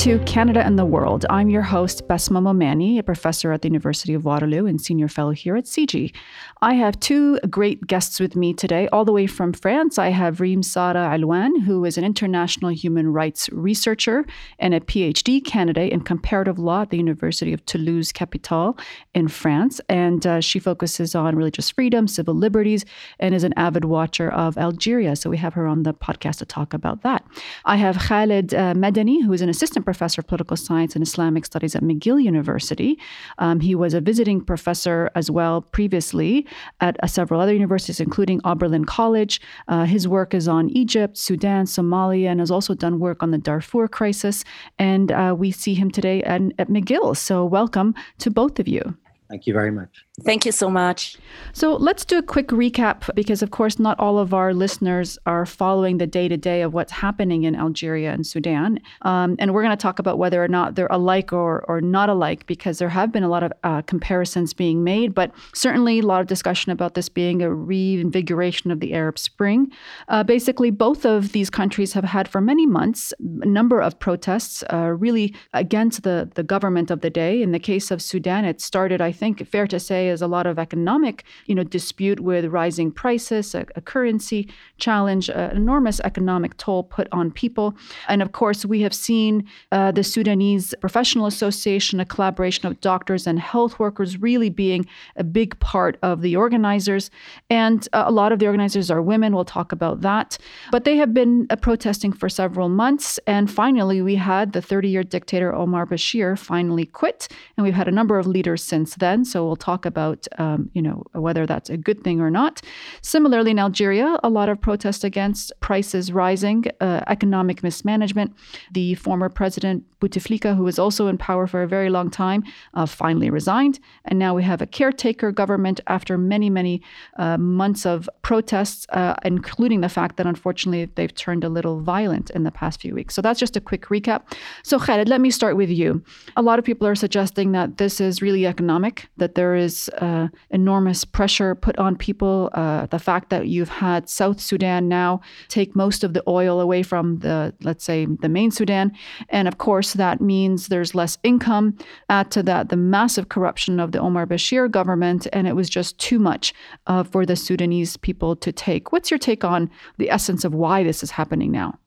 to Canada and the World. I'm your host, Bessma Momani, a professor at the University of Waterloo and senior fellow here at CIGI. I have two great guests with me today, all the way from France. I have Rim-Sarah Alouane, who is an international human rights researcher and a PhD candidate in comparative law at the University of Toulouse Capitole in France. And uh, she focuses on religious freedom, civil liberties, and is an avid watcher of Algeria. So we have her on the podcast to talk about that. I have Khaled uh, Medani, who is an assistant professor of political science and Islamic studies at McGill University. Um, he was a visiting professor as well previously at uh, several other universities, including Oberlin College. Uh, his work is on Egypt, Sudan, Somalia, and has also done work on the Darfur crisis. And uh, we see him today at, at McGill. So, welcome to both of you. Thank you very much. Thank you so much. So let's do a quick recap because, of course, not all of our listeners are following the day to day of what's happening in Algeria and Sudan. Um, and we're going to talk about whether or not they're alike or, or not alike because there have been a lot of uh, comparisons being made, but certainly a lot of discussion about this being a reinvigoration of the Arab Spring. Uh, basically, both of these countries have had for many months a number of protests uh, really against the, the government of the day. In the case of Sudan, it started, I think, fair to say, is a lot of economic, you know, dispute with rising prices, a, a currency challenge, an enormous economic toll put on people. And of course, we have seen uh, the Sudanese Professional Association, a collaboration of doctors and health workers, really being a big part of the organizers. And uh, a lot of the organizers are women. We'll talk about that. But they have been uh, protesting for several months. And finally, we had the 30 year dictator Omar Bashir finally quit. And we've had a number of leaders since then. So we'll talk about, um, you know, whether that's a good thing or not. Similarly, in Algeria, a lot of protests against prices rising, uh, economic mismanagement. The former president Bouteflika, who was also in power for a very long time, uh, finally resigned, and now we have a caretaker government after many, many uh, months of protests, uh, including the fact that unfortunately they've turned a little violent in the past few weeks. So that's just a quick recap. So Khaled, let me start with you. A lot of people are suggesting that this is really economic, that there is uh, enormous pressure put on people. Uh, the fact that you've had South Sudan now take most of the oil away from the, let's say, the main Sudan. And of course, that means there's less income. Add to that the massive corruption of the Omar Bashir government. And it was just too much uh, for the Sudanese people to take. What's your take on the essence of why this is happening now?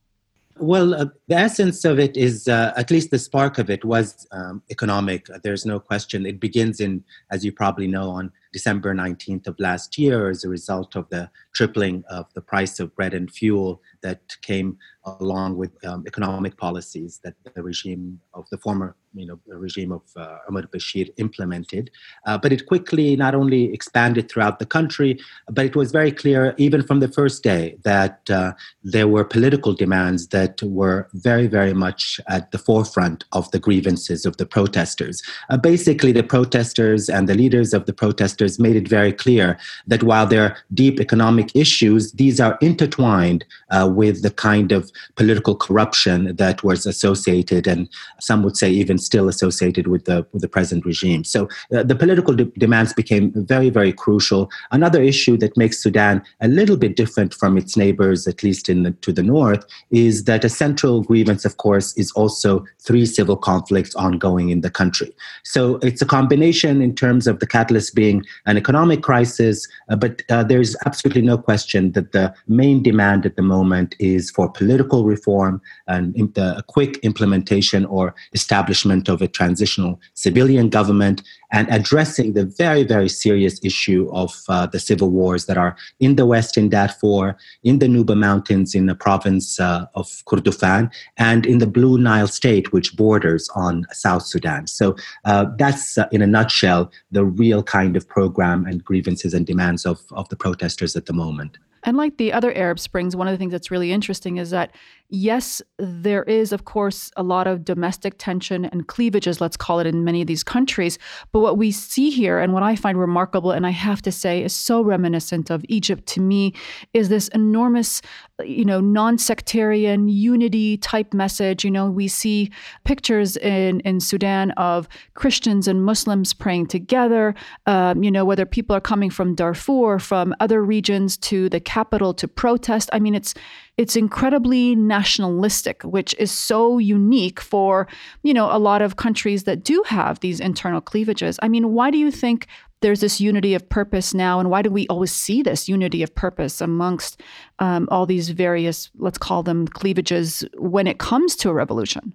Well, uh, the essence of it is, uh, at least the spark of it was um, economic. There's no question. It begins in, as you probably know, on December 19th of last year as a result of the tripling of the price of bread and fuel that came along with um, economic policies that the regime of the former you know, regime of uh, Omar Bashir implemented. Uh, but it quickly not only expanded throughout the country, but it was very clear, even from the first day, that uh, there were political demands that were very, very much at the forefront of the grievances of the protesters. Uh, basically, the protesters and the leaders of the protesters made it very clear that while their deep economic issues, these are intertwined uh, with the kind of political corruption that was associated, and some would say even still associated with the with the present regime. So uh, the political de- demands became very very crucial. Another issue that makes Sudan a little bit different from its neighbors, at least in the, to the north, is that a central grievance, of course, is also three civil conflicts ongoing in the country. So it's a combination in terms of the catalyst being an economic crisis, uh, but uh, there's absolutely no question that the main demand at the moment is for political reform and uh, a quick implementation or establishment of a transitional civilian government and addressing the very, very serious issue of uh, the civil wars that are in the west in Darfur, in the Nuba Mountains in the province uh, of Kordofan, and in the Blue Nile state, which borders on South Sudan. So uh, that's, uh, in a nutshell, the real kind of program and grievances and demands of, of the protesters at the moment. And like the other Arab Springs, one of the things that's really interesting is that, yes, there is, of course, a lot of domestic tension and cleavages, let's call it, in many of these countries. But what we see here, and what I find remarkable, and I have to say is so reminiscent of Egypt to me, is this enormous you know, non-sectarian unity type message. You know, we see pictures in in Sudan of Christians and Muslims praying together. Um, you know, whether people are coming from Darfur, from other regions to the capital to protest. I mean, it's it's incredibly nationalistic, which is so unique for, you know, a lot of countries that do have these internal cleavages. I mean, why do you think there's this unity of purpose now, and why do we always see this unity of purpose amongst um, all these various, let's call them cleavages, when it comes to a revolution?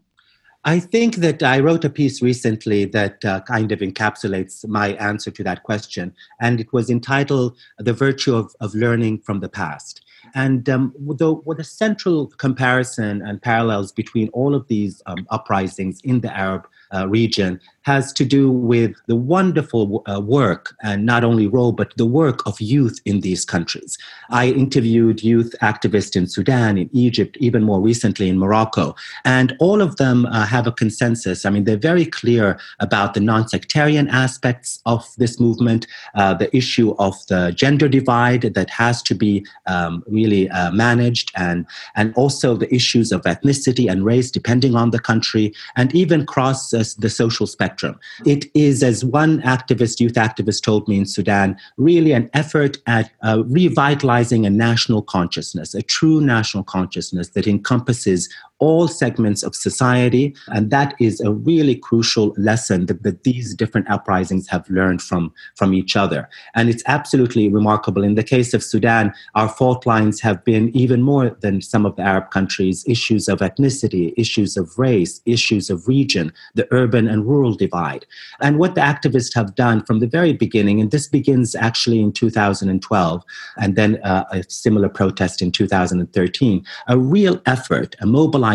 I think that I wrote a piece recently that uh, kind of encapsulates my answer to that question, and it was entitled The Virtue of, of Learning from the Past. And um, the, the central comparison and parallels between all of these um, uprisings in the Arab uh, region has to do with the wonderful uh, work and not only role but the work of youth in these countries. I interviewed youth activists in sudan in egypt even more recently in morocco and all of them uh, have a consensus. I mean they're very clear about the non-sectarian aspects of this movement uh, the issue of the gender divide that has to be um, really uh, managed and and also the issues of ethnicity and race depending on the country and even cross the social spectrum. It is, as one activist, youth activist told me in Sudan, really an effort at uh, revitalizing a national consciousness, a true national consciousness that encompasses all segments of society. And that is a really crucial lesson that, that, these different uprisings have learned from, from each other. And it's absolutely remarkable. In the case of Sudan, our fault lines have been even more than some of the Arab countries issues of ethnicity, issues of race, issues of region, the urban and rural divide. And what the activists have done from the very beginning, and this begins actually in 2012, and then uh, a similar protest in 2013, a real effort, a mobilization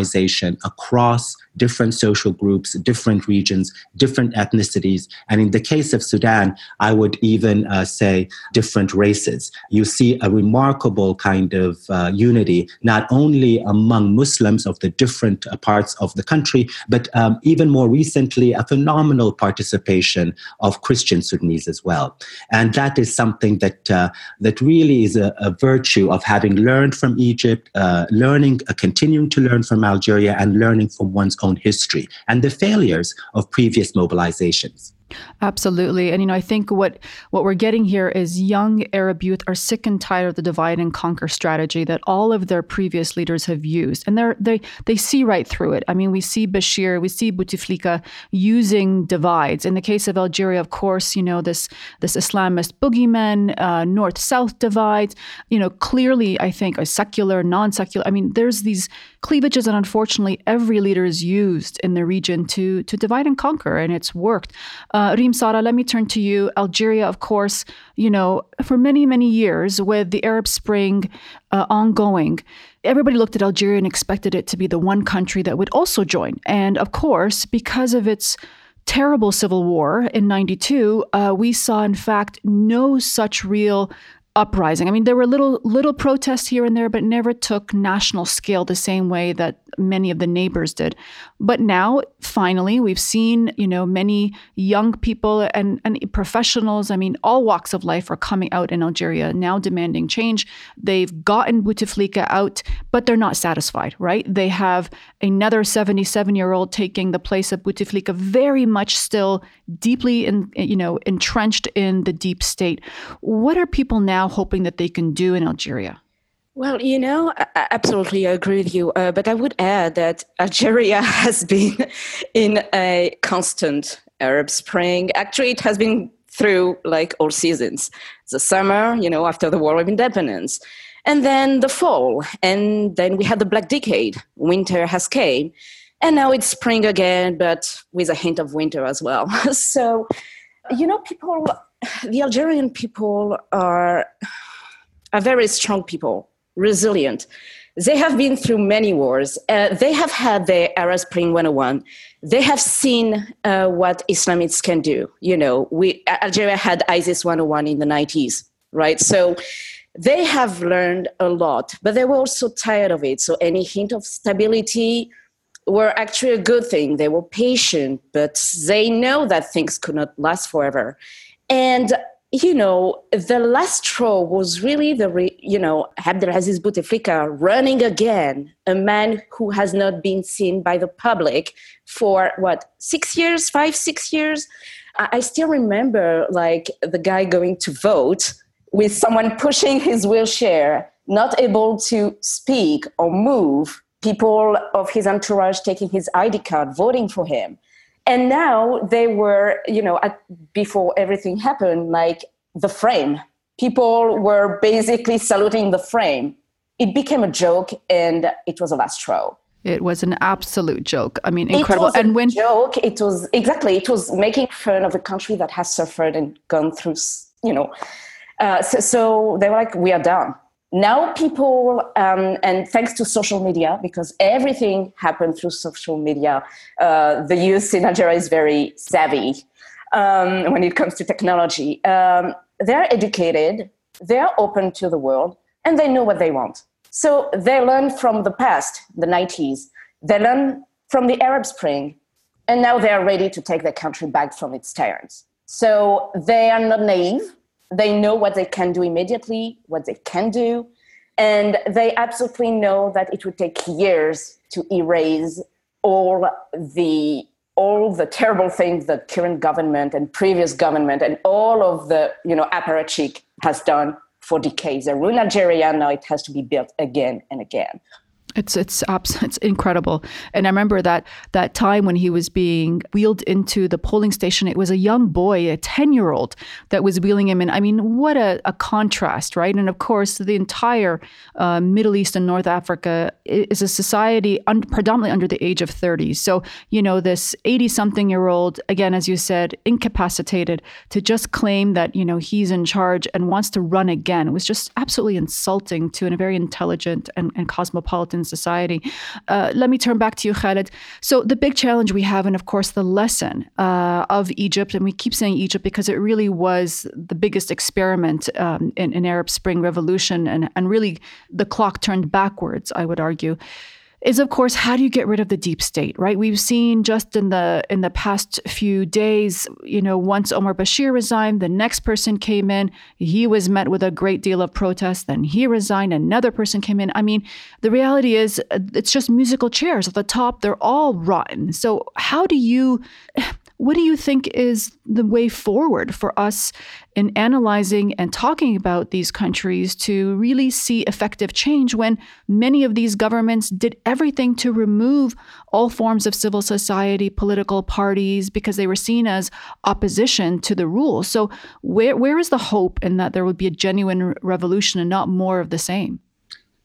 across different social groups, different regions, different ethnicities. And in the case of Sudan, I would even uh, say different races. You see a remarkable kind of uh, unity, not only among Muslims of the different uh, parts of the country, but um, even more recently, a phenomenal participation of Christian Sudanese as well. And that is something that, uh, that really is a, a, virtue of having learned from Egypt, uh, learning, uh, continuing to learn from Algeria, and learning from one's own history and the failures of previous mobilizations. Absolutely. And you know, I think what what we're getting here is young Arab youth are sick and tired of the divide and conquer strategy that all of their previous leaders have used. And they're they they see right through it. I mean, we see Bashir, we see Bouteflika using divides. In the case of Algeria, of course, you know, this this Islamist boogeyman, uh, north-south divides, you know, clearly I think a secular, non-secular. I mean, there's these cleavages that unfortunately every leader is used in the region to to divide and conquer, and it's worked. Uh, Rim-Sarah, let me turn to you. Algeria, of course, you know, for many, many years with the Arab Spring uh, ongoing, everybody looked at Algeria and expected it to be the one country that would also join. And of course, because of its terrible civil war in 92, uh, we saw, in fact, no such real uprising. I mean, there were little little protests here and there, but never took national scale the same way that many of the neighbors did. But now, finally, we've seen, you know, many young people and, and professionals, I mean, all walks of life are coming out in Algeria now demanding change. They've gotten Bouteflika out, but they're not satisfied, right? They have another 77 year old taking the place of Bouteflika, very much still deeply, in, you know, entrenched in the deep state. What are people now hoping that they can do in Algeria? Well, you know, I absolutely agree with you. Uh, but I would add that Algeria has been in a constant Arab Spring. Actually, it has been through like all seasons the summer, you know, after the War of Independence, and then the fall. And then we had the Black Decade. Winter has came. And now it's spring again, but with a hint of winter as well. so, you know, people, the Algerian people are, a very strong people resilient. They have been through many wars. Uh, they have had the Arab Spring 101. They have seen uh, what Islamists can do. You know, we, Algeria had ISIS 101 in the 90s, right? So they have learned a lot, but they were also tired of it. So any hint of stability were actually a good thing. They were patient, but they know that things could not last forever. And you know, the last straw was really the, re, you know, Abdelaziz Bouteflika running again, a man who has not been seen by the public for what, six years, five, six years? I still remember like the guy going to vote with someone pushing his wheelchair, not able to speak or move, people of his entourage taking his ID card, voting for him. And now they were, you know, at, before everything happened, like the frame. People were basically saluting the frame. It became a joke and it was a last straw. It was an absolute joke. I mean, incredible. and when joke, it was exactly it was making fun of a country that has suffered and gone through, you know. Uh, so, so, they were like, "We are done." Now, people, um, and thanks to social media, because everything happened through social media, uh, the youth in Algeria is very savvy um, when it comes to technology. Um, they're educated, they're open to the world, and they know what they want. So they learn from the past, the 90s. They learn from the Arab Spring, and now they are ready to take their country back from its tyrants. So they are not naive. They know what they can do immediately, what they can do, and they absolutely know that it would take years to erase all the all the terrible things that current government and previous government and all of the you know apparatchik has done for decades. A ruined Algeria now it has to be built again and again. It's it's it's incredible, and I remember that that time when he was being wheeled into the polling station. It was a young boy, a ten year old, that was wheeling him in. I mean, what a, a contrast, right? And of course, the entire uh, Middle East and North Africa is a society un- predominantly under the age of thirty. So you know, this eighty something year old, again, as you said, incapacitated, to just claim that you know he's in charge and wants to run again was just absolutely insulting to a very intelligent and, and cosmopolitan society. Uh, let me turn back to you, Khaled. So, the big challenge we have, and of course, the lesson uh, of Egypt, and we keep saying Egypt because it really was the biggest experiment um, in, in Arab Spring Revolution, and, and really the clock turned backwards, I would argue is of course how do you get rid of the deep state right? We've seen just in the in the past few days you know once Omar Bashir resigned the next person came in he was met with a great deal of protest then he resigned another person came in. I mean the reality is uh, it's just musical chairs at the top they're all rotten. So how do you what do you think is the way forward for us in analyzing and talking about these countries to really see effective change when many of these governments did everything to remove all forms of civil society, political parties, because they were seen as opposition to the rule? So, where, where is the hope in that there would be a genuine revolution and not more of the same?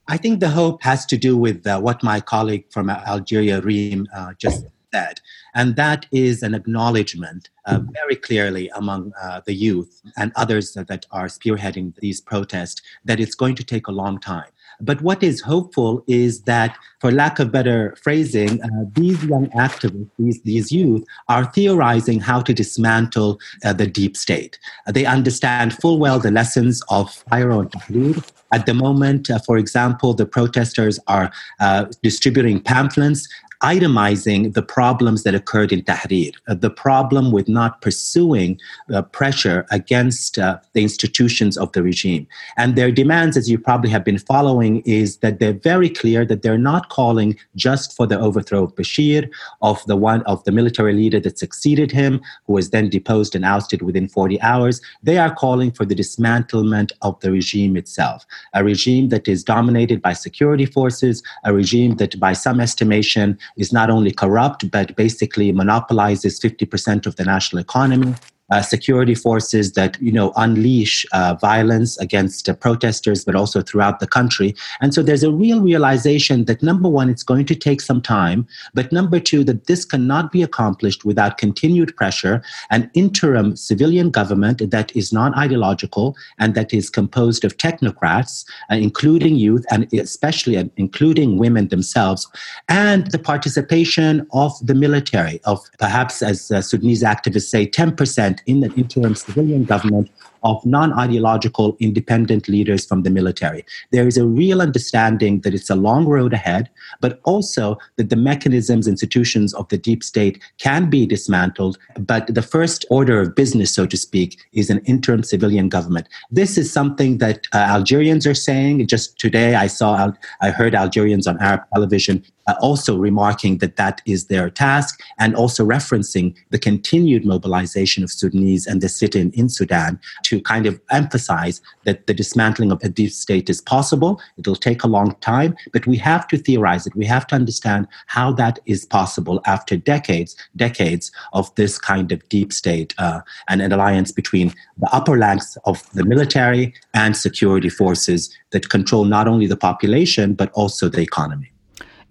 I think the hope has to do with uh, what my colleague from Algeria, Rim, uh, just said. And that is an acknowledgement uh, very clearly among uh, the youth and others that are spearheading these protests that it's going to take a long time. But what is hopeful is that, for lack of better phrasing, uh, these young activists, these, these youth, are theorizing how to dismantle uh, the deep state. Uh, they understand full well the lessons of Cairo and Tahrir. At the moment, uh, for example, the protesters are uh, distributing pamphlets itemizing the problems that occurred in Tahrir, uh, the problem with not pursuing uh, pressure against uh, the institutions of the regime. And their demands, as you probably have been following, is that they're very clear that they're not calling just for the overthrow of Bashir, of the one of the military leader that succeeded him, who was then deposed and ousted within 40 hours. They are calling for the dismantlement of the regime itself, a regime that is dominated by security forces, a regime that, by some estimation, is not only corrupt, but basically monopolizes 50% of the national economy uh, security forces that you know unleash uh, violence against uh, protesters, but also throughout the country. And so there's a real realization that number one, it's going to take some time, but number two, that this cannot be accomplished without continued pressure, an interim civilian government that is non ideological and that is composed of technocrats, uh, including youth and especially uh, including women themselves, and the participation of the military, of perhaps, as uh, Sudanese activists say, 10% in an interim civilian government of non ideological independent leaders from the military. There is a real understanding that it's a long road ahead, but also that the mechanisms, institutions of the deep state can be dismantled. But the first order of business, so to speak, is an interim civilian government. This is something that uh, Algerians are saying. Just today, I saw, I heard Algerians on Arab television uh, also remarking that that is their task and also referencing the continued mobilization of Sudanese and the sit-in in Sudan to kind of emphasize that the dismantling of a deep state is possible. It'll take a long time, but we have to theorize it. We have to understand how that is possible after decades, decades of this kind of deep state uh, and an alliance between the upper ranks of the military and security forces that control not only the population but also the economy.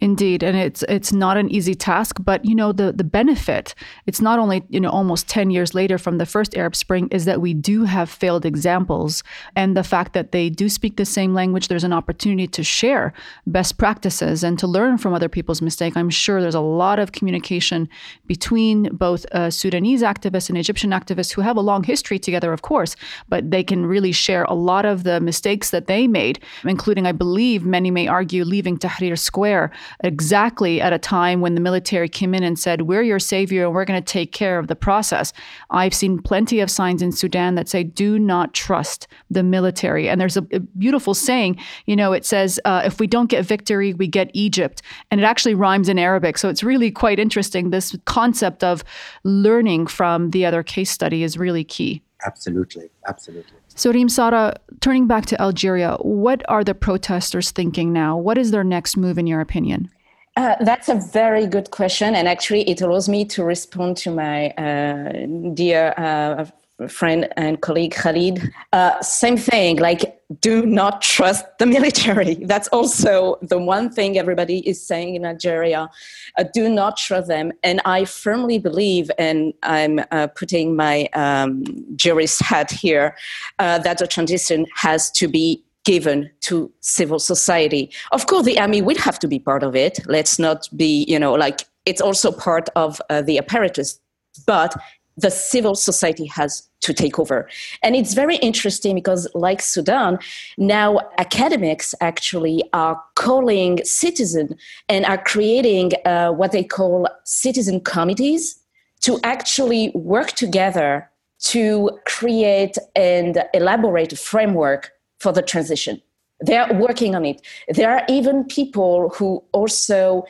Indeed, and it's it's not an easy task, but you know the the benefit. It's not only you know almost ten years later from the first Arab Spring is that we do have failed examples, and the fact that they do speak the same language. There's an opportunity to share best practices and to learn from other people's mistakes. I'm sure there's a lot of communication between both uh, Sudanese activists and Egyptian activists who have a long history together, of course, but they can really share a lot of the mistakes that they made, including, I believe, many may argue, leaving Tahrir Square exactly at a time when the military came in and said, We're your savior and we're going to take care of the process. I've seen plenty of signs in Sudan that say, Do not trust the military. And there's a, a beautiful saying, you know, it says, uh, If we don't get victory, we get Egypt. And it actually rhymes in Arabic. So it's really quite interesting. This concept of learning from the other case study is really key. Absolutely. Absolutely. So, Rim-Sarah, turning back to Algeria, what are the protesters thinking now? What is their next move, in your opinion? Uh, that's a very good question, and actually, it allows me to respond to my uh, dear uh, friend and colleague Khalid. Uh, same thing, like do not trust the military. That's also the one thing everybody is saying in Algeria. Uh, do not trust them. And I firmly believe, and I'm uh, putting my um, jurist hat here, uh, that the transition has to be given to civil society. Of course, the army will have to be part of it. Let's not be, you know, like it's also part of uh, the apparatus. But the civil society has to take over. And it's very interesting because, like Sudan, now academics actually are calling citizens and are creating uh, what they call citizen committees to actually work together to create and elaborate a framework for the transition. They are working on it. There are even people who also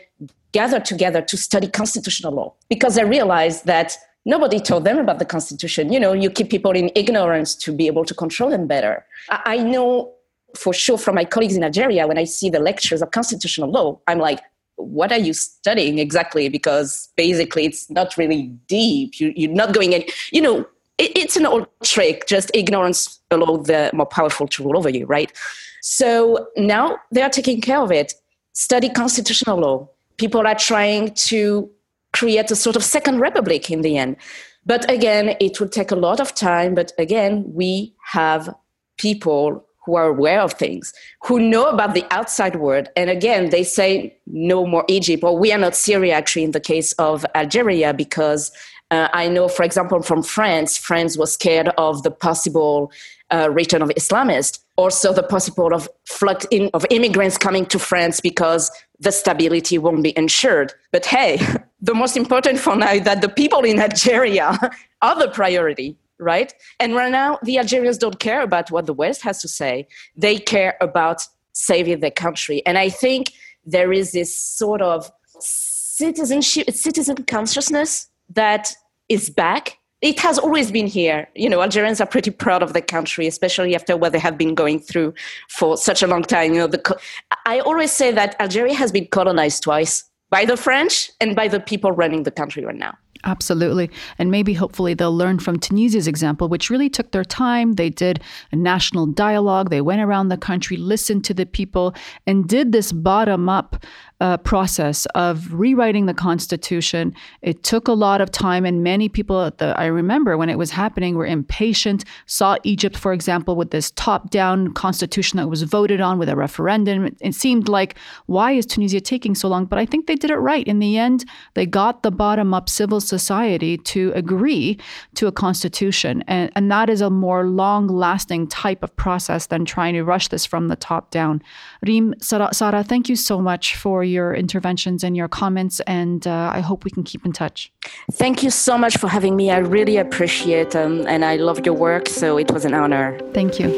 gather together to study constitutional law because they realize that nobody told them about the constitution. You know you keep people in ignorance to be able to control them better. I know for sure from my colleagues in algeria when i see the lectures of constitutional law i'm like what are you studying exactly? Because basically it's not really deep. You, are not going in you know it, it's an old trick. Just ignorance allow the more powerful to rule over you right? So now they are taking care of it. Study constitutional law. People are trying to create a sort of second republic in the end. But again, it will take a lot of time. But again, we have people who are aware of things, who know about the outside world. And again, they say no more Egypt, or we are not Syria, actually, in the case of Algeria, because uh, I know, for example, from France, France was scared of the possible uh, return of Islamists, also the possible of flux in, of immigrants coming to France because the stability won't be ensured. But hey, the most important for now is that the people in Algeria are the priority, right? And right now, the Algerians don't care about what the West has to say. They care about saving their country. And I think there is this sort of citizenship, citizen consciousness that is back. It has always been here. You know, Algerians are pretty proud of the country, especially after what they have been going through for such a long time. You know, the, I always say that Algeria has been colonized twice by the French and by the people running the country right now. Absolutely. And maybe hopefully they'll learn from Tunisia's example, which really took their time. They did a national dialogue. They went around the country, listened to the people, and did this bottom up uh, process of rewriting the constitution. It took a lot of time, and many people, the, I remember when it was happening, were impatient. Saw Egypt, for example, with this top-down constitution that was voted on with a referendum. It, seemed like, why is Tunisia taking so long? But I think they did it right. In the end, they got the bottom-up civil society to agree to a constitution, and, and that is a more long-lasting type of process than trying to rush this from the top down. Rim, Sarah thank you so much for your interventions and your comments, and uh, I hope we can keep in touch. Thank you so much for having me. I really appreciate um, and I love your work, so it was an honor. Thank you.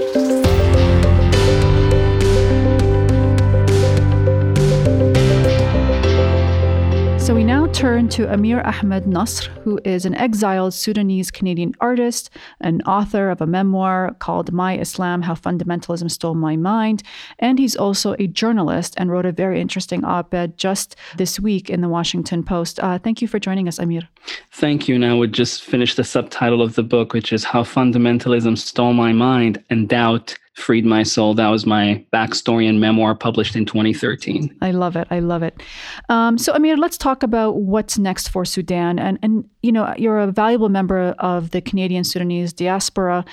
So we now turn to Amir Ahmed Nasr, who is an exiled Sudanese Canadian artist, an author of a memoir called My Islam How Fundamentalism Stole My Mind. And he's also a journalist and wrote a very interesting op ed just this week in the Washington Post. Uh, thank you for joining us, Amir. Thank you. And I would just finish the subtitle of the book, which is How Fundamentalism Stole My Mind and Doubt freed my soul. That was my backstory and memoir published in 2013. I love it. I love it. Um, so, Amir, let's talk about what's next for Sudan. And, and, you know, you're a valuable member of the Canadian Sudanese diaspora.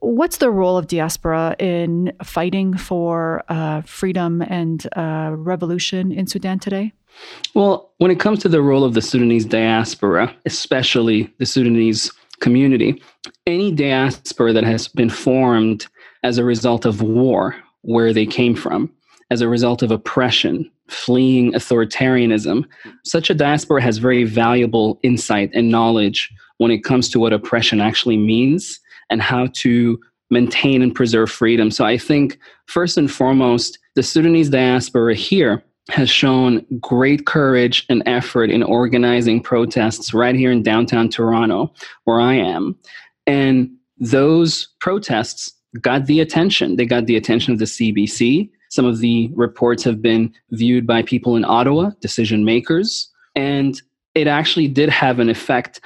What's the role of diaspora in fighting for uh, freedom and uh, revolution in Sudan today? Well, when it comes to the role of the Sudanese diaspora, especially the Sudanese community, any diaspora that has been formed as a result of war, where they came from, as a result of oppression, fleeing authoritarianism. Such a diaspora has very valuable insight and knowledge when it comes to what oppression actually means and how to maintain and preserve freedom. So I think, first and foremost, the Sudanese diaspora here has shown great courage and effort in organizing protests right here in downtown Toronto, where I am. And those protests got the attention. They got the attention of the CBC. Some of the reports have been viewed by people in Ottawa, decision makers, and it actually did have an effect.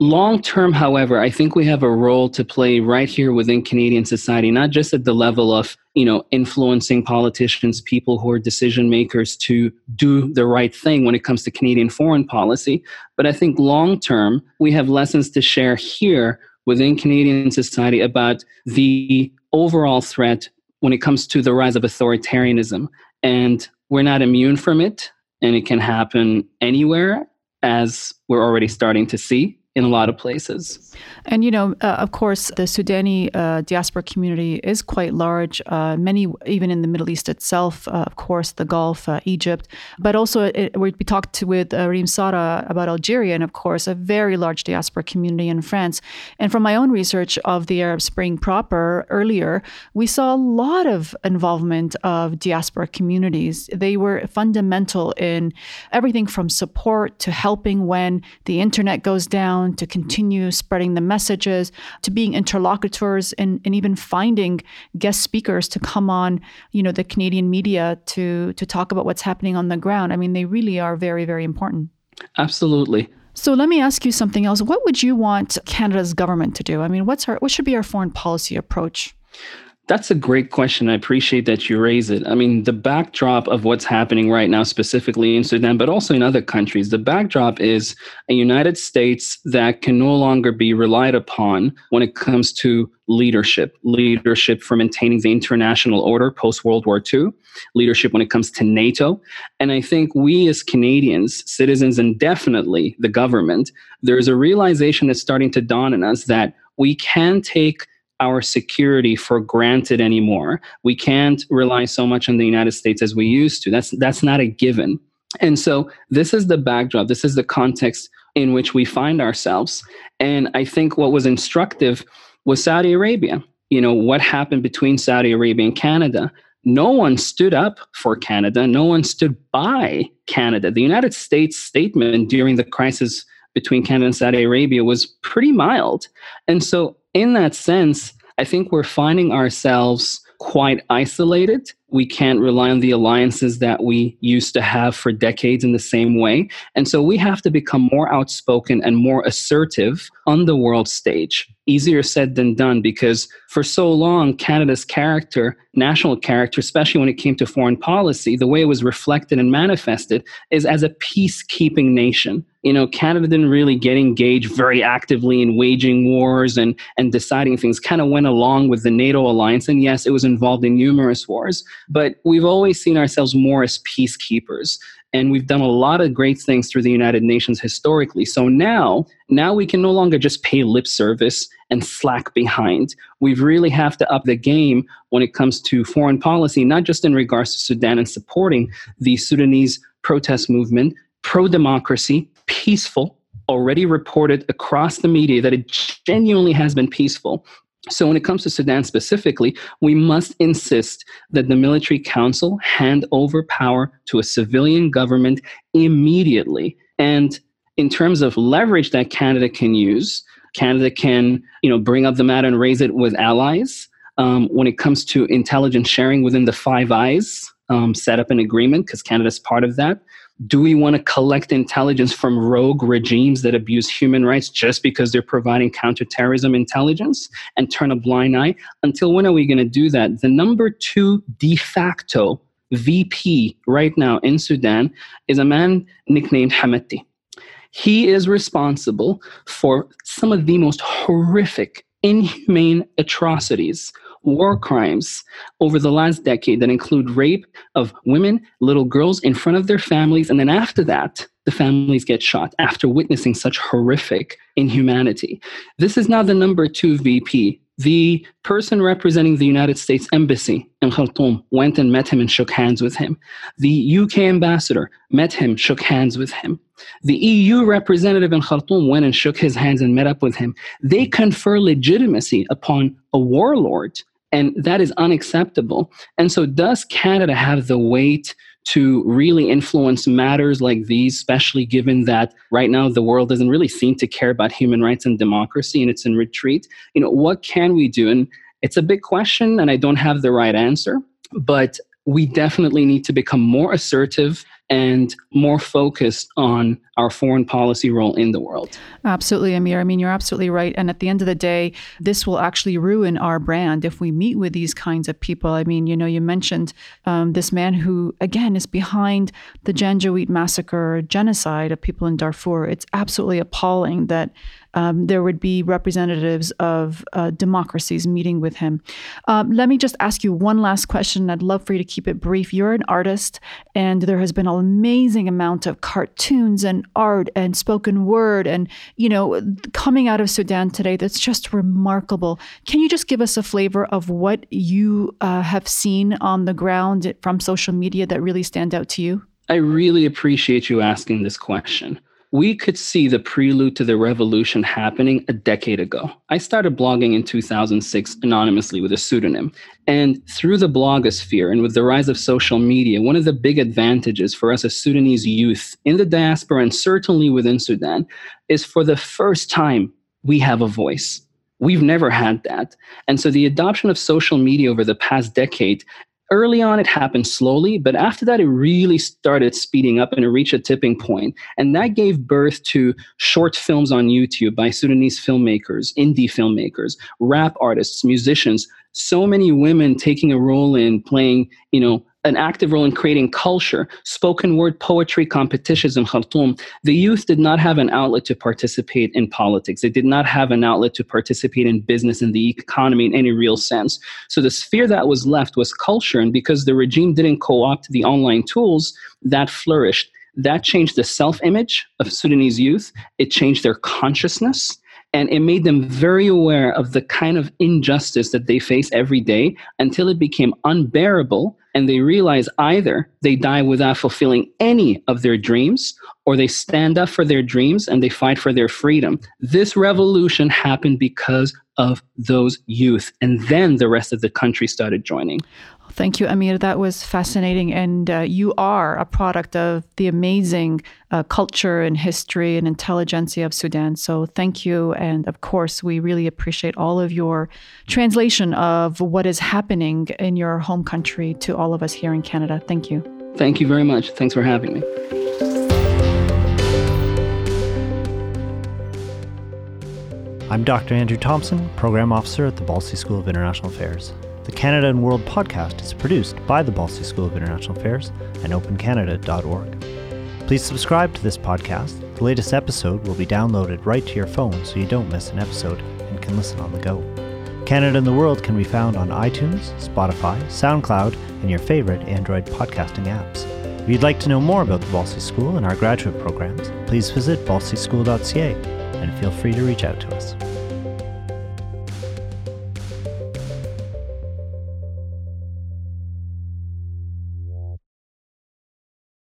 Long term, however, I think we have a role to play right here within Canadian society, not just at the level of, you know, influencing politicians, people who are decision makers to do the right thing when it comes to Canadian foreign policy, but I think long term, we have lessons to share here within Canadian society about the overall threat when it comes to the rise of authoritarianism. And we're not immune from it, and it can happen anywhere, as we're already starting to see in a lot of places. And, you know, uh, of course, the Sudani uh, diaspora community is quite large, uh, many even in the Middle East itself, uh, of course, the Gulf, uh, Egypt. But also, it, we talked with uh, Rim-Sarah about Algeria, and of course, a very large diaspora community in France. And from my own research of the Arab Spring proper earlier, we saw a lot of involvement of diaspora communities. They were fundamental in everything from support to helping when the internet goes down to continue spreading the messages, to being interlocutors and, and even finding guest speakers to come on, you know, the Canadian media to to talk about what's happening on the ground. I mean, they really are very, very important. Absolutely. So let me ask you something else. What would you want Canada's government to do? I mean, what's our what should be our foreign policy approach? That's a great question. I appreciate that you raise it. I mean, the backdrop of what's happening right now, specifically in Sudan, but also in other countries, the backdrop is a United States that can no longer be relied upon when it comes to leadership leadership for maintaining the international order post World War II, leadership when it comes to NATO. And I think we as Canadians, citizens, and definitely the government, there's a realization that's starting to dawn on us that we can take our security for granted anymore. We can't rely so much on the United States as we used to. That's that's not a given. And so this is the backdrop. This is the context in which we find ourselves. And I think what was instructive was Saudi Arabia. You know, what happened between Saudi Arabia and Canada? No one stood up for Canada. No one stood by Canada. The United States statement during the crisis between Canada and Saudi Arabia was pretty mild. And so in that sense, I think we're finding ourselves quite isolated. We can't rely on the alliances that we used to have for decades in the same way. And so we have to become more outspoken and more assertive on the world stage. Easier said than done because for so long, Canada's character, national character, especially when it came to foreign policy, the way it was reflected and manifested is as a peacekeeping nation. You know, Canada didn't really get engaged very actively in waging wars and, and deciding things, kind of went along with the NATO alliance. And yes, it was involved in numerous wars, but we've always seen ourselves more as peacekeepers and we've done a lot of great things through the United Nations historically. So now, now we can no longer just pay lip service and slack behind. We really have to up the game when it comes to foreign policy, not just in regards to Sudan and supporting the Sudanese protest movement, pro democracy, peaceful, already reported across the media that it genuinely has been peaceful. So, when it comes to Sudan specifically, we must insist that the military council hand over power to a civilian government immediately. And in terms of leverage that Canada can use, Canada can, you know, bring up the matter and raise it with allies. Um, when it comes to intelligence sharing within the Five Eyes, um, set up an agreement because Canada is part of that. Do we want to collect intelligence from rogue regimes that abuse human rights just because they're providing counterterrorism intelligence and turn a blind eye? Until when are we going to do that? The number two de facto VP right now in Sudan is a man nicknamed Hemedti. He is responsible for some of the most horrific, inhumane atrocities war crimes over the last decade that include rape of women, little girls in front of their families, and then after that, the families get shot after witnessing such horrific inhumanity. This is now the number two VP. The person representing the United States Embassy in Khartoum went and met him and shook hands with him. The UK ambassador met him, shook hands with him. The EU representative in Khartoum went and shook his hands and met up with him. They confer legitimacy upon a warlord and that is unacceptable. And so, does Canada have the weight to really influence matters like these, especially given that right now the world doesn't really seem to care about human rights and democracy and it's in retreat? You know, what can we do? And it's a big question, and I don't have the right answer, but we definitely need to become more assertive and more focused on our foreign policy role in the world. Absolutely, Amir. I mean, you're absolutely right. And at the end of the day, this will actually ruin our brand if we meet with these kinds of people. I mean, you know, you mentioned um, this man who, again, is behind the Janjaweed massacre, genocide of people in Darfur. It's absolutely appalling that um, there would be representatives of uh, democracies meeting with him. Um, let me just ask you one last question. I'd love for you to keep it brief. You're an artist, and there has been an amazing amount of cartoons and art and spoken word, and you know, coming out of Sudan today. That's just remarkable. Can you just give us a flavor of what you uh, have seen on the ground from social media that really stand out to you? I really appreciate you asking this question we could see the prelude to the revolution happening a decade ago. I started blogging in 2006 anonymously with a pseudonym. And through the blogosphere and with the rise of social media, one of the big advantages for us as Sudanese youth in the diaspora and certainly within Sudan is for the first time we have a voice. We've never had that. And so the adoption of social media over the past decade early on it happened slowly but after that it really started speeding up and it reached a tipping point. And that gave birth to short films on youtube by sudanese filmmakers indie filmmakers rap artists musicians so many women taking a role in playing you know an active role in creating culture, spoken word poetry competitions in Khartoum, the youth did not have an outlet to participate in politics. They did not have an outlet to participate in business and the economy in any real sense. So the sphere that was left was culture. And because the regime didn't co opt the online tools, that flourished. That changed the self image of Sudanese youth, it changed their consciousness and it made them very aware of the kind of injustice that they face every day until it became unbearable and they realize either they die without fulfilling any of their dreams or they stand up for their dreams and they fight for their freedom. This revolution happened because of those youth. And then the rest of the country started joining. Thank you, Amir. That was fascinating. And uh, you are a product of the amazing uh, culture and history and intelligentsia of Sudan. So thank you. And of course, we really appreciate all of your translation of what is happening in your home country to all of us here in Canada. Thank you. Thank you very much. Thanks for having me. I'm Dr. Andrew Thompson, Program Officer at the Balsillie School of International Affairs. The Canada and World podcast is produced by the Balsillie School of International Affairs and opencanada.org. Please subscribe to this podcast. The latest episode will be downloaded right to your phone so you don't miss an episode and can listen on the go. Canada and the World can be found on iTunes, Spotify, SoundCloud, and your favorite Android podcasting apps. If you'd like to know more about the Balsillie School and our graduate programs, please visit balsillieschool.ca and feel free to reach out to us.